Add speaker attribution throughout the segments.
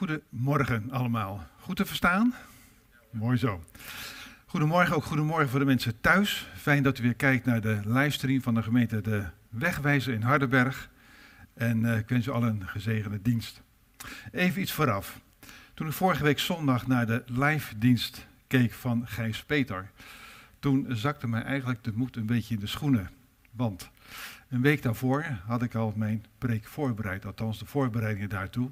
Speaker 1: Goedemorgen allemaal. Goed te verstaan? Mooi zo. Goedemorgen, ook goedemorgen voor de mensen thuis. Fijn dat u weer kijkt naar de livestream van de gemeente De Wegwijzer in Hardenberg. En uh, ik wens u allen een gezegende dienst. Even iets vooraf. Toen ik vorige week zondag naar de live dienst keek van Gijs Peter, toen zakte mij eigenlijk de moed een beetje in de schoenen. Want een week daarvoor had ik al mijn preek voorbereid, althans de voorbereidingen daartoe.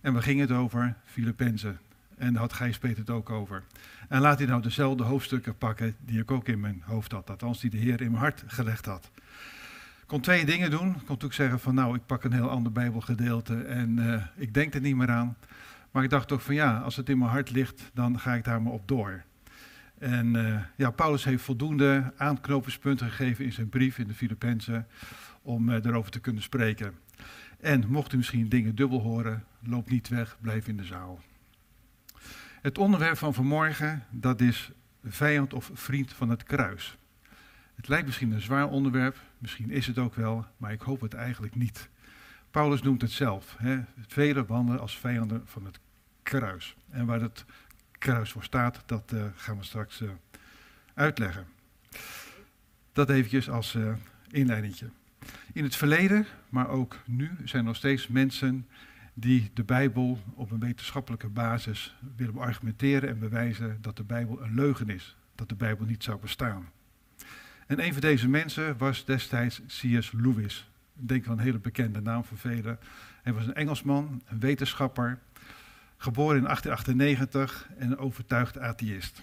Speaker 1: En we gingen het over Filippenzen. En daar had Gijs Peter het ook over. En laat hij nou dezelfde hoofdstukken pakken die ik ook in mijn hoofd had. Althans, die de Heer in mijn hart gelegd had. Ik kon twee dingen doen. Ik kon natuurlijk zeggen van nou, ik pak een heel ander bijbelgedeelte en uh, ik denk er niet meer aan. Maar ik dacht toch van ja, als het in mijn hart ligt, dan ga ik daar maar op door. En uh, ja, Paulus heeft voldoende aanknopingspunten gegeven in zijn brief in de Filippenzen om uh, daarover te kunnen spreken. En mocht u misschien dingen dubbel horen, loop niet weg, blijf in de zaal. Het onderwerp van vanmorgen, dat is vijand of vriend van het kruis. Het lijkt misschien een zwaar onderwerp, misschien is het ook wel, maar ik hoop het eigenlijk niet. Paulus noemt het zelf, hè, vele wandelen als vijanden van het kruis. En waar het kruis voor staat, dat uh, gaan we straks uh, uitleggen. Dat eventjes als uh. In het verleden, maar ook nu, zijn er nog steeds mensen die de Bijbel op een wetenschappelijke basis willen argumenteren en bewijzen dat de Bijbel een leugen is, dat de Bijbel niet zou bestaan. En een van deze mensen was destijds C.S. Lewis. Ik denk wel een hele bekende naam voor velen. Hij was een Engelsman, een wetenschapper, geboren in 1898 en een overtuigd atheïst.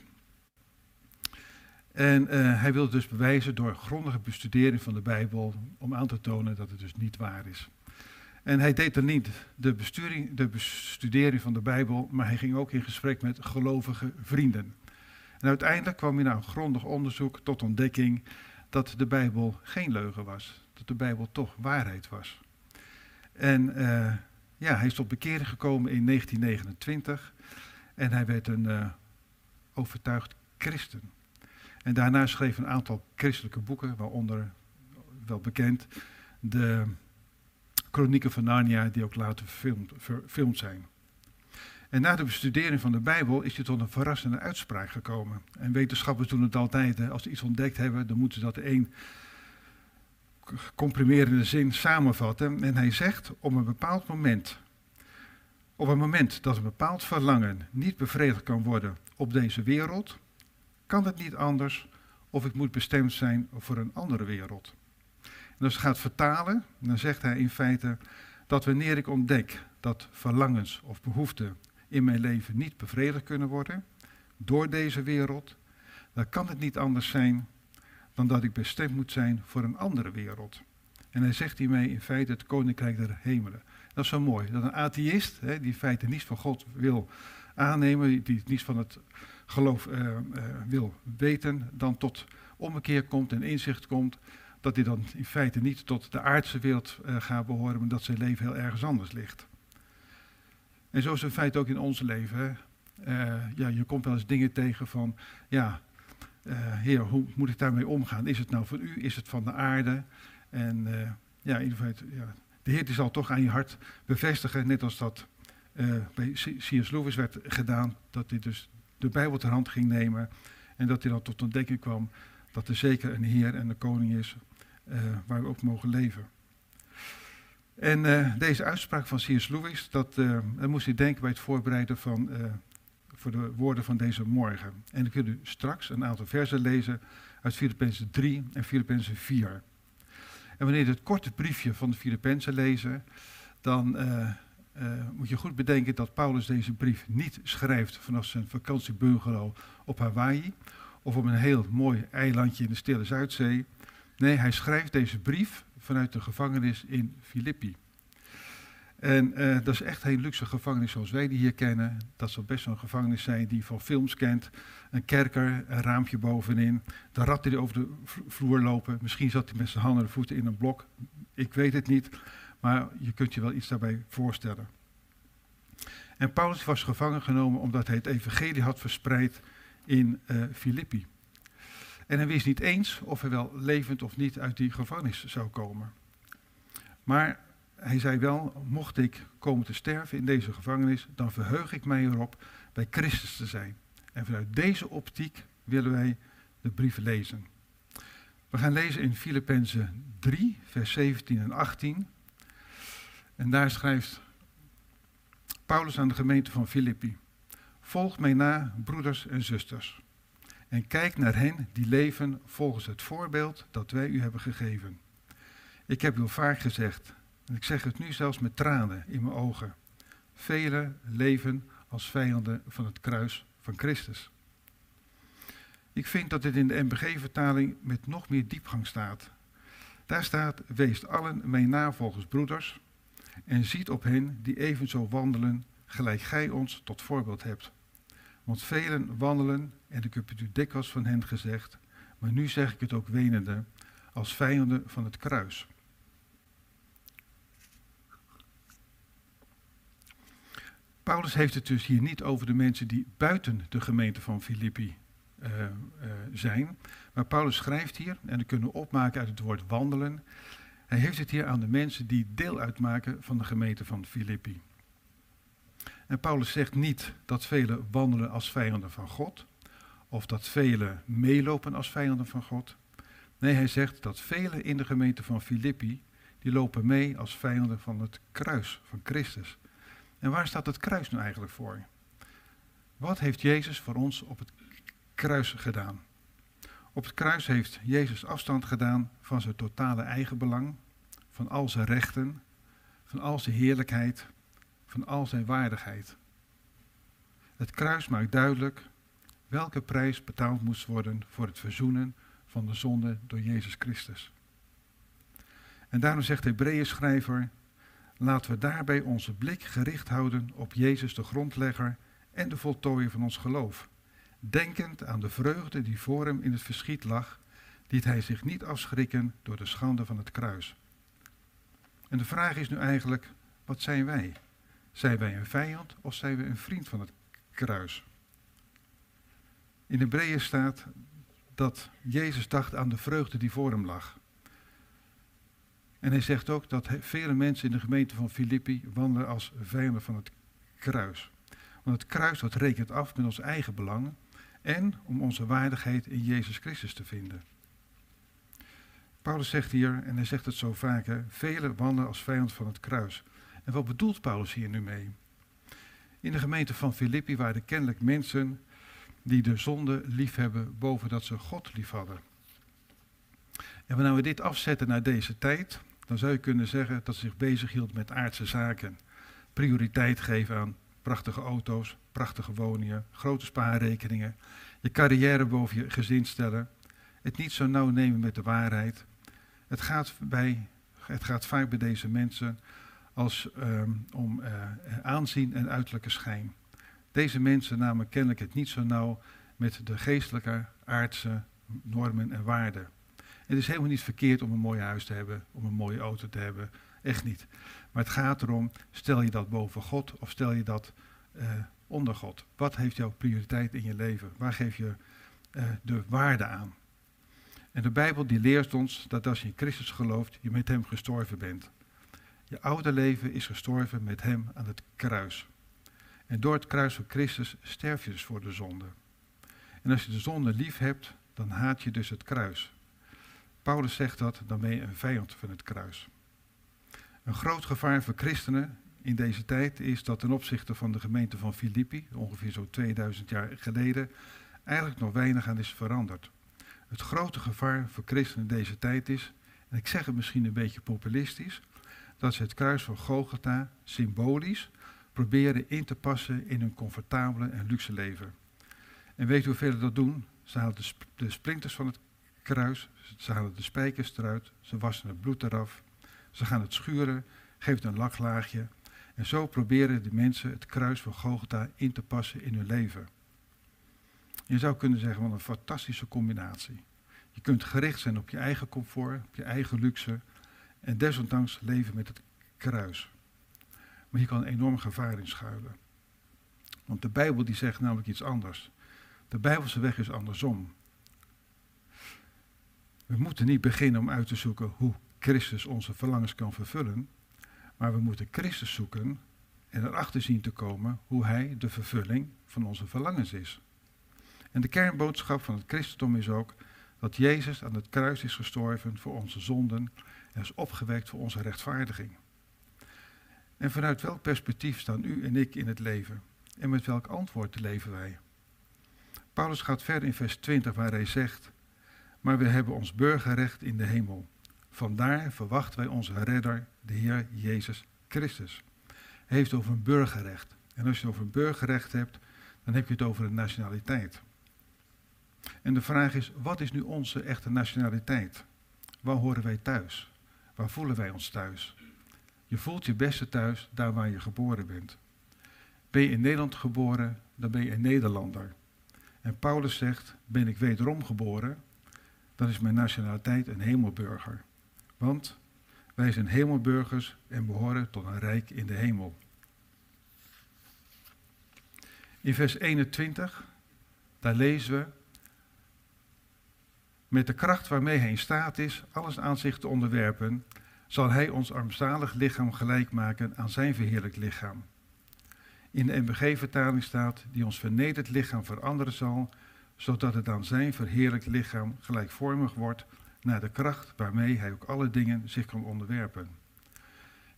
Speaker 1: En uh, hij wilde dus bewijzen door grondige bestudering van de Bijbel om aan te tonen dat het dus niet waar is. En hij deed dan niet de, de bestudering van de Bijbel, maar hij ging ook in gesprek met gelovige vrienden. En uiteindelijk kwam hij na een grondig onderzoek tot ontdekking dat de Bijbel geen leugen was. Dat de Bijbel toch waarheid was. En uh, ja, hij is tot bekering gekomen in 1929 en hij werd een uh, overtuigd christen. En daarna schreef een aantal christelijke boeken, waaronder wel bekend de Chronieken van Narnia, die ook later verfilmd, zijn. En na de bestudering van de Bijbel is hij tot een verrassende uitspraak gekomen. En wetenschappers doen het altijd. Als ze iets ontdekt hebben, dan moeten ze dat in één comprimerende zin samenvatten. En hij zegt, op een bepaald moment, op een moment dat een bepaald verlangen niet bevredigd kan worden op deze wereld, kan het niet anders of ik moet bestemd zijn voor een andere wereld. En als het gaat vertalen, dan zegt hij in feite dat wanneer ik ontdek dat verlangens of behoeften in mijn leven niet bevredigd kunnen worden door deze wereld, dan kan het niet anders zijn dan dat ik bestemd moet zijn voor een andere wereld. En hij zegt hiermee in feite het koninkrijk der hemelen. Dat is zo mooi, dat een atheïst, hè, die in feite niets van God wil aannemen, die niets van het geloof uh, uh, wil weten, dan tot ommekeer komt en inzicht komt dat hij dan in feite niet tot de aardse wereld uh, gaat behoren, maar dat zijn leven heel ergens anders ligt. En zo is het in feite ook in ons leven. ja, je komt wel eens dingen tegen van, ja, heer, hoe moet ik daarmee omgaan? Is het nou van u? Is het van de aarde? En ja, in ieder geval, ja, de Heer die zal toch aan je hart bevestigen, net als dat bij C.S. Lewis werd gedaan, dat hij dus de Bijbel ter hand ging nemen. En dat hij dan tot ontdekking kwam dat er zeker een Heer en een koning is uh, waar we ook mogen leven. En uh, deze uitspraak van C.S. Lewis, dat, dat moest ik denken bij het voorbereiden van, voor de woorden van deze morgen. En ik wil u straks een aantal versen lezen uit Filippenzen 3 en Filippenzen 4. En wanneer je het korte briefje van de Filippenzen lezen, dan uh, moet je goed bedenken dat Paulus deze brief niet schrijft vanaf zijn vakantiebungalow op Hawaii of op een heel mooi eilandje in de Stille Zuidzee. Nee, hij schrijft deze brief vanuit de gevangenis in Filippi. En uh, dat is echt geen luxe gevangenis zoals wij die hier kennen. Dat zal best een gevangenis zijn die je van films kent. Een kerker, een raampje bovenin, de ratten die over de vloer lopen. Misschien zat hij met zijn handen en voeten in een blok. Ik weet het niet. Maar je kunt je wel iets daarbij voorstellen. En Paulus was gevangen genomen omdat hij het evangelie had verspreid in uh, Filippi. En hij wist niet eens of hij wel levend of niet uit die gevangenis zou komen. Maar hij zei wel, mocht ik komen te sterven in deze gevangenis, dan verheug ik mij erop bij Christus te zijn. En vanuit deze optiek willen wij de brief lezen. We gaan lezen in Filippenzen 3, vers 17 en 18. En daar schrijft Paulus aan de gemeente van Filippi. Volg mij na, broeders en zusters. En kijk naar hen die leven volgens het voorbeeld dat wij u hebben gegeven. Ik heb u vaak gezegd, en ik zeg het nu zelfs met tranen in mijn ogen. Velen leven als vijanden van het kruis van Christus. Ik vind dat dit in de MBG-vertaling met nog meer diepgang staat. Daar staat, wees allen mijn navolgers broeders en ziet op hen die evenzo wandelen, gelijk gij ons tot voorbeeld hebt. Want velen wandelen, en ik heb het u dikwijls van hen gezegd, maar nu zeg ik het ook wenende, als vijanden van het kruis. Paulus heeft het dus hier niet over de mensen die buiten de gemeente van Filippi uh, uh, zijn. Maar Paulus schrijft hier, en dat kunnen we opmaken uit het woord wandelen. Hij heeft het hier aan de mensen die deel uitmaken van de gemeente van Filippi. En Paulus zegt niet dat velen wandelen als vijanden van God, of dat velen meelopen als vijanden van God. Nee, hij zegt dat velen in de gemeente van Filippi, die lopen mee als vijanden van het kruis van Christus. En waar staat het kruis nu eigenlijk voor? Wat heeft Jezus voor ons op het kruis gedaan? Op het kruis heeft Jezus afstand gedaan van zijn totale eigenbelang, van al zijn rechten, van al zijn heerlijkheid, van al zijn waardigheid. Het kruis maakt duidelijk welke prijs betaald moest worden voor het verzoenen van de zonde door Jezus Christus. En daarom zegt de Hebreeën schrijver, laten we daarbij onze blik gericht houden op Jezus de grondlegger en de voltooier van ons geloof, denkend aan de vreugde die voor hem in het verschiet lag, liet hij zich niet afschrikken door de schande van het kruis. En de vraag is nu eigenlijk, wat zijn wij? Zijn wij een vijand of zijn we een vriend van het kruis? In Hebreeën staat dat Jezus dacht aan de vreugde die voor hem lag. En hij zegt ook dat vele mensen in de gemeente van Filippi wandelen als vijanden van het kruis. Want het kruis dat rekent af met ons eigen belangen en om onze waardigheid in Jezus Christus te vinden. Paulus zegt hier, en hij zegt het zo vaak, velen wandelen als vijand van het kruis. En wat bedoelt Paulus hier nu mee? In de gemeente van Filippi waren kennelijk mensen die de zonde liefhebben boven dat ze God lief hadden. En wanneer we dit afzetten naar deze tijd, dan zou je kunnen zeggen dat ze zich bezighield met aardse zaken. Prioriteit geven aan prachtige auto's, prachtige woningen, grote spaarrekeningen, je carrière boven je gezin stellen, het niet zo nauw nemen met de waarheid. Het gaat, bij, het gaat vaak bij deze mensen als um, om uh, aanzien en uiterlijke schijn. Deze mensen namen kennelijk het niet zo nauw met de geestelijke, aardse normen en waarden. Het is helemaal niet verkeerd om een mooi huis te hebben, om een mooie auto te hebben. Echt niet. Maar het gaat erom, stel je dat boven God of stel je dat uh, onder God? Wat heeft jouw prioriteit in je leven? Waar geef je uh, de waarde aan? En de Bijbel die leert ons dat als je in Christus gelooft, je met hem gestorven bent. Je oude leven is gestorven met hem aan het kruis. En door het kruis van Christus sterf je dus voor de zonde. En als je de zonde lief hebt, dan haat je dus het kruis. Paulus zegt dat, dan ben je een vijand van het kruis. Een groot gevaar voor christenen in deze tijd is dat ten opzichte van de gemeente van Filippi, ongeveer zo 2000 jaar geleden, eigenlijk nog weinig aan is veranderd. Het grote gevaar voor christenen in deze tijd is, en ik zeg het misschien een beetje populistisch, dat ze het kruis van Golgotha symbolisch proberen in te passen in hun comfortabele en luxe leven. En weet hoeveel dat doen? Ze halen de, splinters van het kruis, ze halen de spijkers eruit, ze wassen het bloed eraf, ze gaan het schuren, geven een laklaagje. En zo proberen de mensen het kruis van Golgotha in te passen in hun leven. Je zou kunnen zeggen, wat een fantastische combinatie. Je kunt gericht zijn op je eigen comfort, op je eigen luxe en desondanks leven met het kruis. Maar hier kan een enorm gevaar in schuilen. Want de Bijbel die zegt namelijk iets anders. De Bijbelse weg is andersom. We moeten niet beginnen om uit te zoeken hoe Christus onze verlangens kan vervullen. Maar we moeten Christus zoeken en erachter zien te komen hoe Hij de vervulling van onze verlangens is. En de kernboodschap van het christendom is ook dat Jezus aan het kruis is gestorven voor onze zonden en is opgewekt voor onze rechtvaardiging. En vanuit welk perspectief staan u en ik in het leven? En met welk antwoord leven wij? Paulus gaat verder in vers 20 waar hij zegt, maar we hebben ons burgerrecht in de hemel. Vandaar verwachten wij onze redder, de Heer Jezus Christus. Hij heeft over een burgerrecht. En als je het over een burgerrecht hebt, dan heb je het over een nationaliteit. En de vraag is, wat is nu onze echte nationaliteit? Waar horen wij thuis? Waar voelen wij ons thuis? Je voelt je beste thuis daar waar je geboren bent. Ben je in Nederland geboren, dan ben je een Nederlander. En Paulus zegt, ben ik wederom geboren, dan is mijn nationaliteit een hemelburger. Want wij zijn hemelburgers en behoren tot een rijk in de hemel. In vers 21, daar lezen we, met de kracht waarmee hij in staat is alles aan zich te onderwerpen, zal hij ons armzalig lichaam gelijk maken aan zijn verheerlijk lichaam. In de MBG-vertaling staat, die ons vernederd lichaam veranderen zal, zodat het aan zijn verheerlijk lichaam gelijkvormig wordt naar de kracht waarmee hij ook alle dingen zich kan onderwerpen.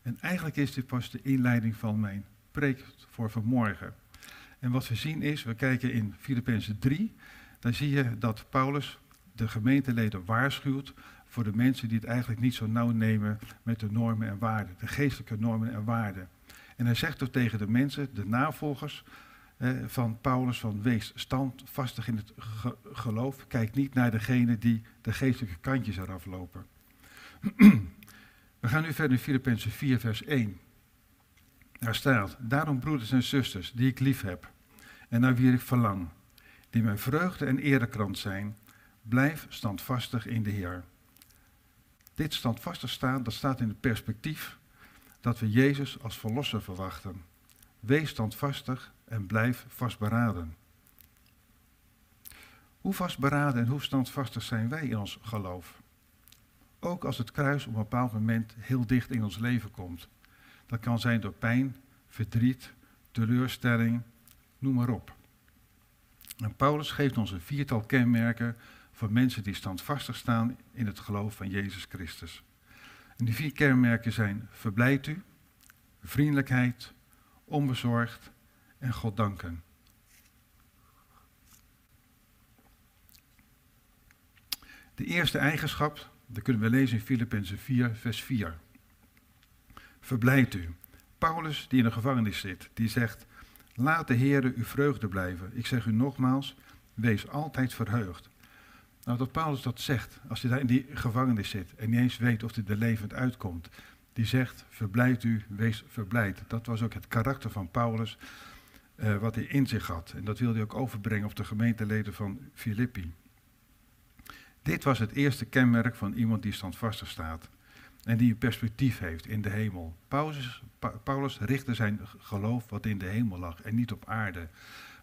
Speaker 1: En eigenlijk is dit pas de inleiding van mijn preek voor vanmorgen. En wat we zien is, we kijken in Filippenzen 3, dan zie je dat Paulus de gemeenteleden waarschuwt voor de mensen die het eigenlijk niet zo nauw nemen met de normen en waarden, de geestelijke normen en waarden. En hij zegt ook tegen de mensen, de navolgers van Paulus, van wees standvastig in het geloof, kijk niet naar degene die de geestelijke kantjes eraf lopen. We gaan nu verder in Filippenzen 4, vers 1. Daar staat, daarom broeders en zusters, die ik lief heb en naar wie ik verlang, die mijn vreugde en erekrant zijn, blijf standvastig in de Heer. Dit standvastig staan, dat staat in het perspectief dat we Jezus als verlosser verwachten. Wees standvastig en blijf vastberaden. Hoe vastberaden en hoe standvastig zijn wij in ons geloof? Ook als het kruis op een bepaald moment heel dicht in ons leven komt. Dat kan zijn door pijn, verdriet, teleurstelling, noem maar op. En Paulus geeft ons een viertal kenmerken voor mensen die standvastig staan in het geloof van Jezus Christus. En die vier kenmerken zijn verblijd u, vriendelijkheid, onbezorgd en God danken. De eerste eigenschap, dat kunnen we lezen in Filippenzen 4, vers 4. Verblijd u. Paulus, die in de gevangenis zit, die zegt, laat de Heere uw vreugde blijven. Ik zeg u nogmaals, wees altijd verheugd. Nou, dat Paulus dat zegt, als hij daar in die gevangenis zit en niet eens weet of hij er levend uitkomt, die zegt, verblijd u, wees verblijd. Dat was ook het karakter van Paulus, uh, wat hij in zich had. En dat wilde hij ook overbrengen op de gemeenteleden van Filippi. Dit was het eerste kenmerk van iemand die standvastig staat en die een perspectief heeft in de hemel. Paulus, Paulus richtte zijn geloof wat in de hemel lag en niet op aarde.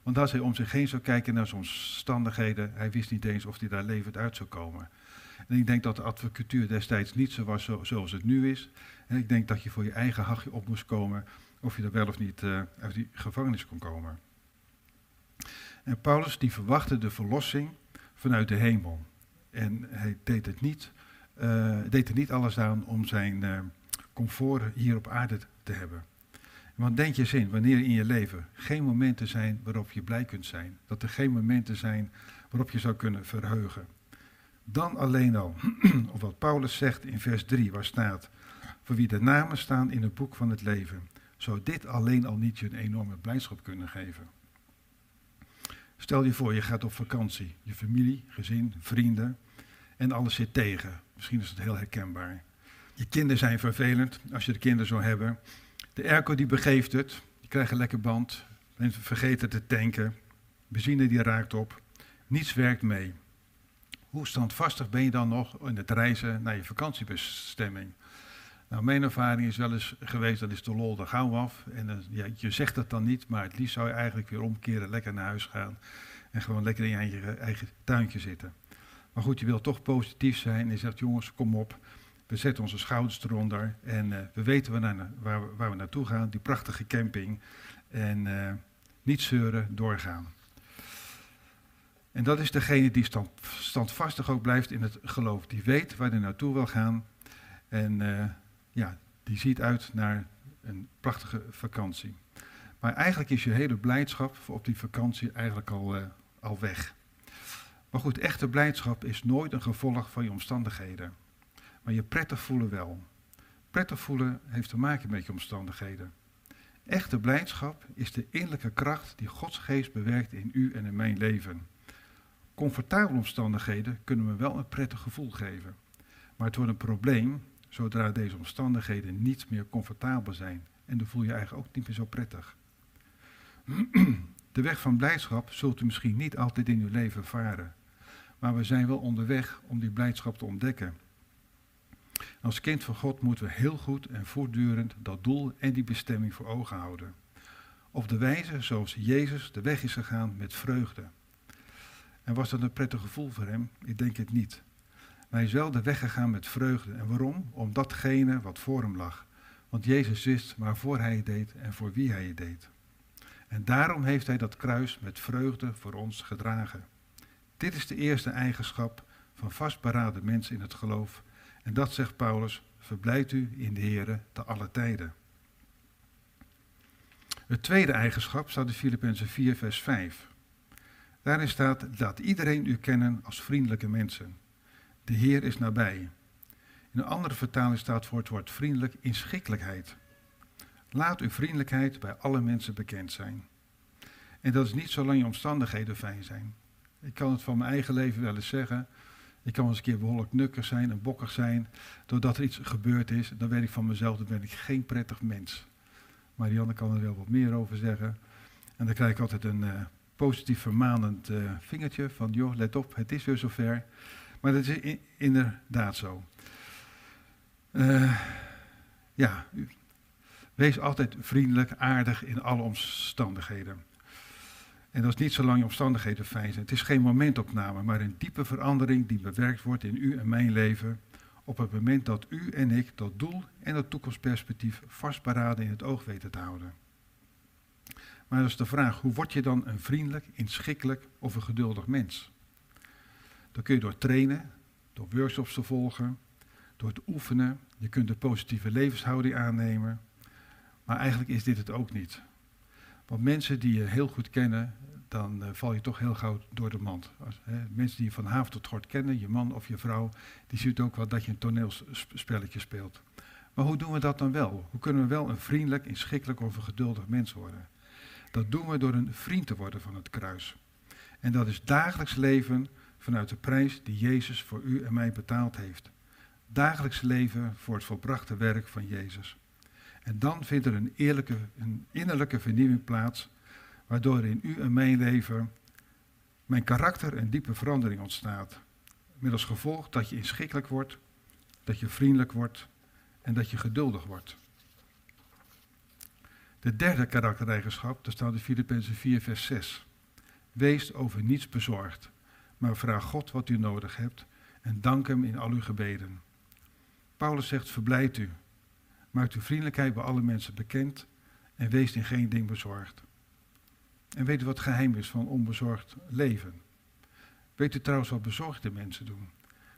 Speaker 1: Want als hij om zich heen zou kijken naar zijn omstandigheden, hij wist niet eens of hij daar levend uit zou komen. En ik denk dat de advocatuur destijds niet zo was zoals het nu is. En ik denk dat je voor je eigen hachje op moest komen of je er wel of niet uh, uit die gevangenis kon komen. En Paulus die verwachtte de verlossing vanuit de hemel. En hij deed, het niet, uh, deed er niet alles aan om zijn uh, comfort hier op aarde te hebben. Want denk je zin, wanneer in je leven geen momenten zijn waarop je blij kunt zijn, dat er geen momenten zijn waarop je zou kunnen verheugen. Dan alleen al, of wat Paulus zegt in vers 3, waar staat, voor wie de namen staan in het boek van het leven, zou dit alleen al niet je een enorme blijdschap kunnen geven. Stel je voor, je gaat op vakantie, je familie, gezin, vrienden en alles zit tegen. Misschien is het heel herkenbaar. Je kinderen zijn vervelend, als je de kinderen zou hebben. De airco die begeeft het, je krijgt een lekker band, mensen vergeten te tanken, benzine die raakt op, niets werkt mee. Hoe standvastig ben je dan nog in het reizen naar je vakantiebestemming? Nou, mijn ervaring is wel eens geweest, dat is de lol er gauw af. En uh, ja, je zegt het dan niet, maar het liefst zou je eigenlijk weer omkeren, lekker naar huis gaan. En gewoon lekker in je eigen, tuintje zitten. Maar goed, je wilt toch positief zijn en je zegt, jongens, kom op. We zetten onze schouders eronder en uh, we weten waar, naar, waar, we, waar, we naartoe gaan, die prachtige camping. En uh, niet zeuren, doorgaan. En dat is degene die stand, standvastig ook blijft in het geloof. Die weet waar hij naartoe wil gaan. En uh, ja, die ziet uit naar een prachtige vakantie. Maar eigenlijk is je hele blijdschap op die vakantie eigenlijk al, uh, al weg. Maar goed, echte blijdschap is nooit een gevolg van je omstandigheden. Maar je prettig voelen wel. Prettig voelen heeft te maken met je omstandigheden. Echte blijdschap is de innerlijke kracht die Gods geest bewerkt in u en in mijn leven. Comfortabele omstandigheden kunnen me wel een prettig gevoel geven. Maar het wordt een probleem zodra deze omstandigheden niet meer comfortabel zijn. En dan voel je je eigenlijk ook niet meer zo prettig. De weg van blijdschap zult u misschien niet altijd in uw leven varen. Maar we zijn wel onderweg om die blijdschap te ontdekken. Als kind van God moeten we heel goed en voortdurend dat doel en die bestemming voor ogen houden. Op de wijze zoals Jezus de weg is gegaan met vreugde. En was dat een prettig gevoel voor hem? Ik denk het niet. Maar hij is wel de weg gegaan met vreugde. En waarom? Om datgene wat voor hem lag. Want Jezus wist waarvoor hij het deed en voor wie hij het deed. En daarom heeft hij dat kruis met vreugde voor ons gedragen. Dit is de eerste eigenschap van vastberaden mensen in het geloof. En dat zegt Paulus, verblijft u in de Here te alle tijden. Het tweede eigenschap staat in Filippenzen 4, vers 5. Daarin staat, laat iedereen u kennen als vriendelijke mensen. De Heer is nabij. In een andere vertaling staat voor het woord vriendelijk inschikkelijkheid. Laat uw vriendelijkheid bij alle mensen bekend zijn. En dat is niet zolang je omstandigheden fijn zijn. Ik kan het van mijn eigen leven wel eens zeggen. Ik kan eens een keer behoorlijk nukkig zijn en bokkig zijn. Doordat er iets gebeurd is, dan weet ik van mezelf, dan ben ik geen prettig mens. Marianne kan er wel wat meer over zeggen. En dan krijg ik altijd een uh, positief vermanend uh, vingertje van, joh, let op, het is weer zover. Maar dat is in, inderdaad zo. Uh, ja, wees altijd vriendelijk, aardig in alle omstandigheden. En dat is niet zolang je omstandigheden fijn zijn. Het is geen momentopname, maar een diepe verandering die bewerkt wordt in u en mijn leven. Op het moment dat u en ik dat doel en dat toekomstperspectief vastberaden in het oog weten te houden. Maar dat is de vraag, hoe word je dan een vriendelijk, inschikkelijk of een geduldig mens? Dat kun je door trainen, door workshops te volgen, door te oefenen. Je kunt een positieve levenshouding aannemen. Maar eigenlijk is dit het ook niet. Want mensen die je heel goed kennen, dan uh, val je toch heel gauw door de mand. Als, hè, mensen die je van haven tot gort kennen, je man of je vrouw, die ziet ook wel dat je een toneelspelletje speelt. Maar hoe doen we dat dan wel? Hoe kunnen we wel een vriendelijk, inschikkelijk of een geduldig mens worden? Dat doen we door een vriend te worden van het kruis. En dat is dagelijks leven vanuit de prijs die Jezus voor u en mij betaald heeft. Dagelijks leven voor het volbrachte werk van Jezus. En dan vindt er een, eerlijke, een innerlijke vernieuwing plaats, waardoor in u en mijn leven mijn karakter een diepe verandering ontstaat. Met als gevolg dat je inschikkelijk wordt, dat je vriendelijk wordt en dat je geduldig wordt. De derde karaktereigenschap, dat staat in Filippenzen 4, vers 6. Wees over niets bezorgd, maar vraag God wat u nodig hebt en dank Hem in al uw gebeden. Paulus zegt, verblijd u, maakt uw vriendelijkheid bij alle mensen bekend en wees in geen ding bezorgd. En weet u wat het geheim is van onbezorgd leven? Weet u trouwens wat bezorgde mensen doen?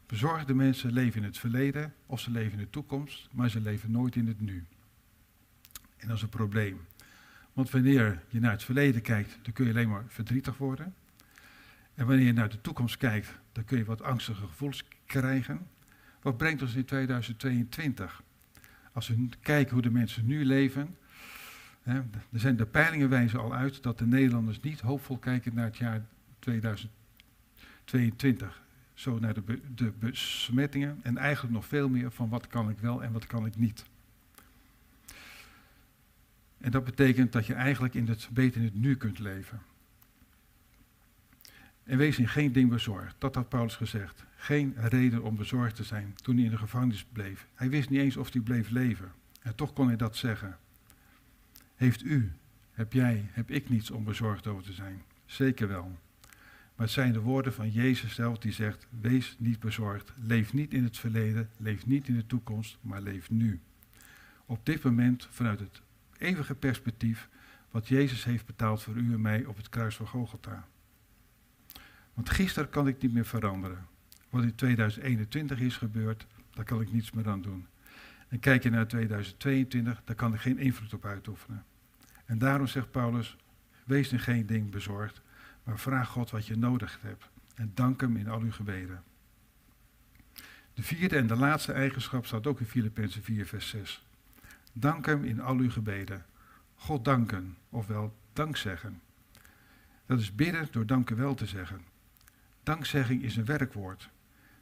Speaker 1: Bezorgde mensen leven in het verleden of ze leven in de toekomst, maar ze leven nooit in het nu. En dat is een probleem. Want wanneer je naar het verleden kijkt, dan kun je alleen maar verdrietig worden. En wanneer je naar de toekomst kijkt, dan kun je wat angstige gevoelens krijgen. Wat brengt ons in 2022? Als we kijken hoe de mensen nu leven, hè, zijn de peilingen wijzen al uit dat de Nederlanders niet hoopvol kijken naar het jaar 2022. Zo naar de, de besmettingen en eigenlijk nog veel meer van wat kan ik wel en wat kan ik niet. En dat betekent dat je eigenlijk in het, beter in het nu kunt leven. En wees in geen ding bezorgd. Dat had Paulus gezegd. Geen reden om bezorgd te zijn toen hij in de gevangenis bleef. Hij wist niet eens of hij bleef leven. En toch kon hij dat zeggen. Heeft u, heb jij, heb ik niets om bezorgd over te zijn? Zeker wel. Maar het zijn de woorden van Jezus zelf die zegt, wees niet bezorgd. Leef niet in het verleden, leef niet in de toekomst, maar leef nu. Op dit moment vanuit het eeuwige perspectief wat Jezus heeft betaald voor u en mij op het kruis van Golgotha. Want gisteren kan ik niet meer veranderen. Wat in 2021 is gebeurd, daar kan ik niets meer aan doen. En kijk je naar 2022, daar kan ik geen invloed op uitoefenen. En daarom zegt Paulus, wees in geen ding bezorgd, maar vraag God wat je nodig hebt en dank hem in al uw gebeden. De vierde en de laatste eigenschap staat ook in Filippenzen 4, vers 6. Dank hem in al uw gebeden. God danken, ofwel dankzeggen. Dat is bidden door danken wel te zeggen. Dankzegging is een werkwoord.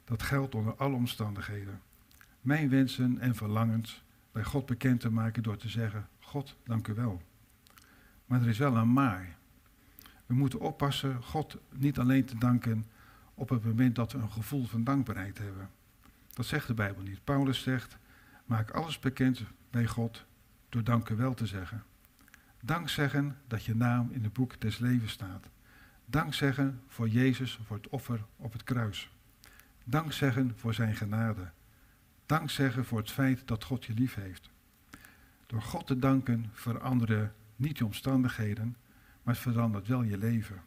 Speaker 1: Dat geldt onder alle omstandigheden. Mijn wensen en verlangens bij God bekend te maken door te zeggen: God, dank u wel. Maar er is wel een maar. We moeten oppassen God niet alleen te danken op het moment dat we een gevoel van dankbaarheid hebben. Dat zegt de Bijbel niet. Paulus zegt: maak alles bekend bij God door dank u wel te zeggen. Dank zeggen dat je naam in het boek des levens staat. Dank zeggen voor Jezus, voor het offer op het kruis. Dank zeggen voor zijn genade. Dank zeggen voor het feit dat God je lief heeft. Door God te danken veranderen niet je omstandigheden, maar het verandert wel je leven.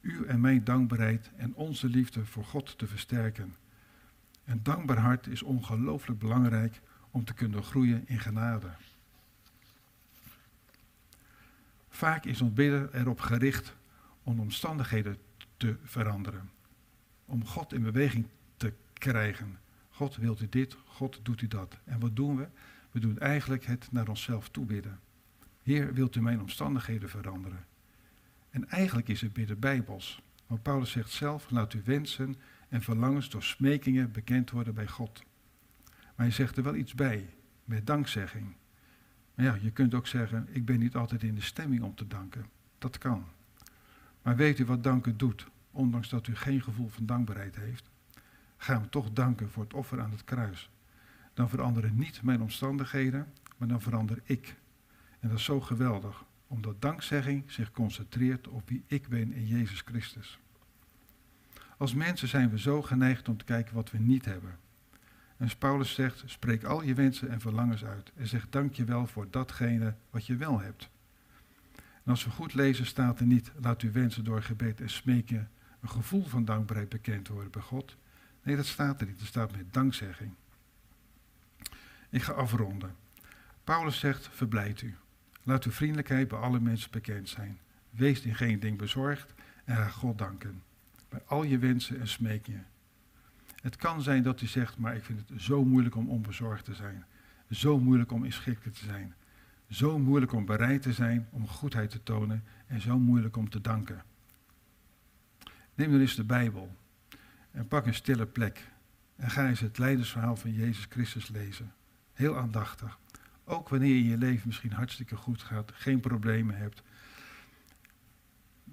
Speaker 1: U en mijn dankbaarheid en onze liefde voor God te versterken. Een dankbaar hart is ongelooflijk belangrijk om te kunnen groeien in genade. Vaak is ons bidden erop gericht om omstandigheden te veranderen. Om God in beweging te krijgen. God wilt u dit, God doet u dat. En wat doen we? We doen eigenlijk het naar onszelf toebidden. Heer, wilt u mijn omstandigheden veranderen? En eigenlijk is het bidden bijbels. Want Paulus zegt zelf, laat uw wensen en verlangens door smekingen bekend worden bij God. Maar hij zegt er wel iets bij, met dankzegging. Maar ja, je kunt ook zeggen, ik ben niet altijd in de stemming om te danken. Dat kan. Maar weet u wat danken doet, ondanks dat u geen gevoel van dankbaarheid heeft? Ga hem toch danken voor het offer aan het kruis. Dan veranderen niet mijn omstandigheden, maar dan verander ik. En dat is zo geweldig, omdat dankzegging zich concentreert op wie ik ben in Jezus Christus. Als mensen zijn we zo geneigd om te kijken wat we niet hebben. En Paulus zegt, spreek al je wensen en verlangens uit. En zeg dank je wel voor datgene wat je wel hebt. En als we goed lezen staat er niet, laat u wensen door gebed en smeken een gevoel van dankbaarheid bekend worden bij God. Nee, dat staat er niet. Er staat met dankzegging. Ik ga afronden. Paulus zegt, verblijd u. Laat uw vriendelijkheid bij alle mensen bekend zijn. Wees in geen ding bezorgd en ga God danken. Bij al je wensen en smekingen. Het kan zijn dat u zegt, maar ik vind het zo moeilijk om onbezorgd te zijn. Zo moeilijk om inschikkelijk te zijn. Zo moeilijk om bereid te zijn om goedheid te tonen en zo moeilijk om te danken. Neem dan eens de Bijbel en pak een stille plek en ga eens het leidersverhaal van Jezus Christus lezen. Heel aandachtig. Ook wanneer je je leven misschien hartstikke goed gaat, geen problemen hebt,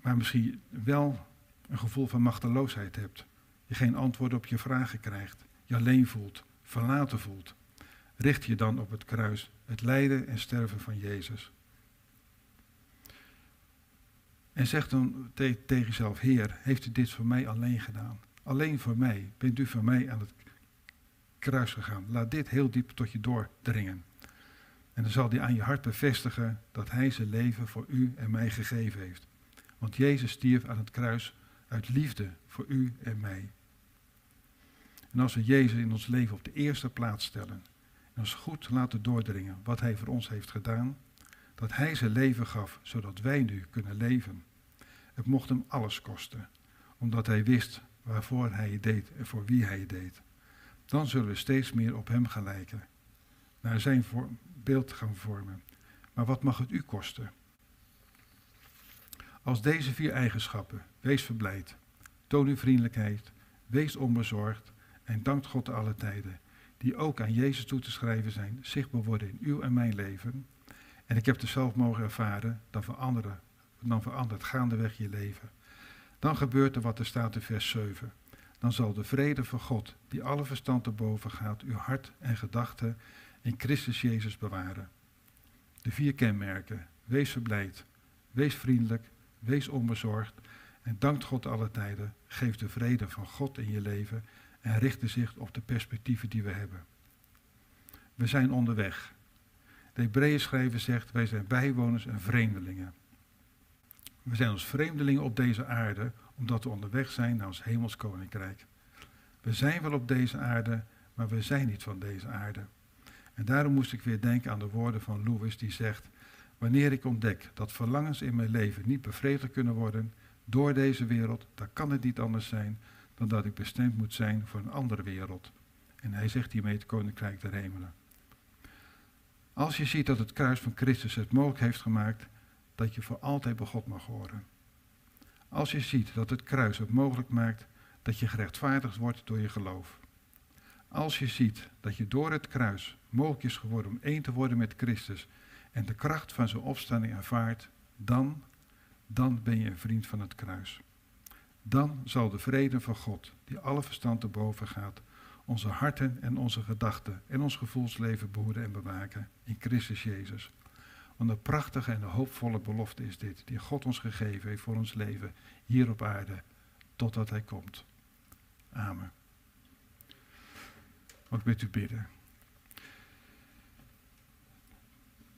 Speaker 1: maar misschien wel een gevoel van machteloosheid hebt. Je geen antwoord op je vragen krijgt, je alleen voelt, verlaten voelt. Richt je dan op het kruis, het lijden en sterven van Jezus. En zeg dan tegen jezelf, Heer, heeft u dit voor mij alleen gedaan? Alleen voor mij. Bent u voor mij aan het kruis gegaan? Laat dit heel diep tot je doordringen. En dan zal hij aan je hart bevestigen dat hij zijn leven voor u en mij gegeven heeft. Want Jezus stierf aan het kruis uit liefde voor u en mij. En als we Jezus in ons leven op de eerste plaats stellen en ons goed laten doordringen wat Hij voor ons heeft gedaan, dat Hij zijn leven gaf zodat wij nu kunnen leven. Het mocht Hem alles kosten, omdat Hij wist waarvoor Hij het deed en voor wie Hij het deed. Dan zullen we steeds meer op Hem gelijken, naar Zijn beeld gaan vormen. Maar wat mag het u kosten? Als deze vier eigenschappen, wees verblijd, toon uw vriendelijkheid, wees onbezorgd en dankt God alle tijden, die ook aan Jezus toe te schrijven zijn, zichtbaar worden in uw en mijn leven. En ik heb het zelf mogen ervaren, dan, veranderen, dan verandert gaandeweg je leven. Dan gebeurt er wat er staat in vers 7. Dan zal de vrede van God, die alle verstand te boven gaat, uw hart en gedachten in Christus Jezus bewaren. De vier kenmerken. Wees verblijd, wees vriendelijk, wees onbezorgd En dankt God alle tijden, geef de vrede van God in je leven en richt de zicht op de perspectieven die we hebben. We zijn onderweg. De Hebreeën schrijver zegt, wij zijn bijwoners en vreemdelingen. We zijn als vreemdelingen op deze aarde, omdat we onderweg zijn naar ons hemels koninkrijk. We zijn wel op deze aarde, maar we zijn niet van deze aarde. En daarom moest ik weer denken aan de woorden van Lewis die zegt, wanneer ik ontdek dat verlangens in mijn leven niet bevredigd kunnen worden door deze wereld, dan kan het niet anders zijn dan dat ik bestemd moet zijn voor een andere wereld. En hij zegt hiermee het koninkrijk der hemelen. Als je ziet dat het kruis van Christus het mogelijk heeft gemaakt dat je voor altijd bij God mag horen. Als je ziet dat het kruis het mogelijk maakt dat je gerechtvaardigd wordt door je geloof. Als je ziet dat je door het kruis mogelijk is geworden om één te worden met Christus en de kracht van zijn opstanding ervaart, dan, dan ben je een vriend van het kruis. Dan zal de vrede van God, die alle verstand te boven gaat, onze harten en onze gedachten en ons gevoelsleven behoeden en bewaken in Christus Jezus. Want een prachtige en hoopvolle belofte is dit, die God ons gegeven heeft voor ons leven hier op aarde, totdat Hij komt. Amen. Ik met u bidden.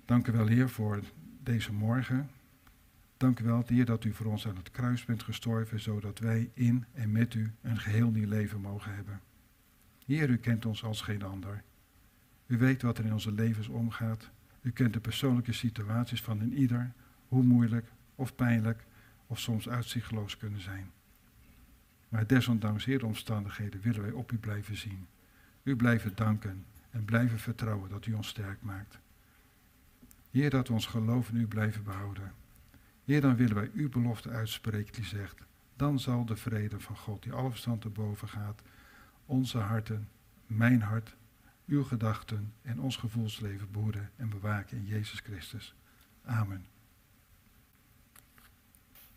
Speaker 1: Dank u wel, Heer, voor deze morgen. Dank u wel, Heer, dat u voor ons aan het kruis bent gestorven, zodat wij in en met u een geheel nieuw leven mogen hebben. Heer, u kent ons als geen ander. U weet wat er in onze levens omgaat. U kent de persoonlijke situaties van een ieder, hoe moeilijk of pijnlijk of soms uitzichtloos kunnen zijn. Maar desondanks, Heer, de omstandigheden willen wij op u blijven zien. U blijven danken en blijven vertrouwen dat u ons sterk maakt. Heer, dat we ons geloof in u blijven behouden. Heer, dan willen wij uw belofte uitspreken die zegt, dan zal de vrede van God, die alle verstand te boven gaat, onze harten, mijn hart, uw gedachten en ons gevoelsleven behoeden en bewaken in Jezus Christus. Amen.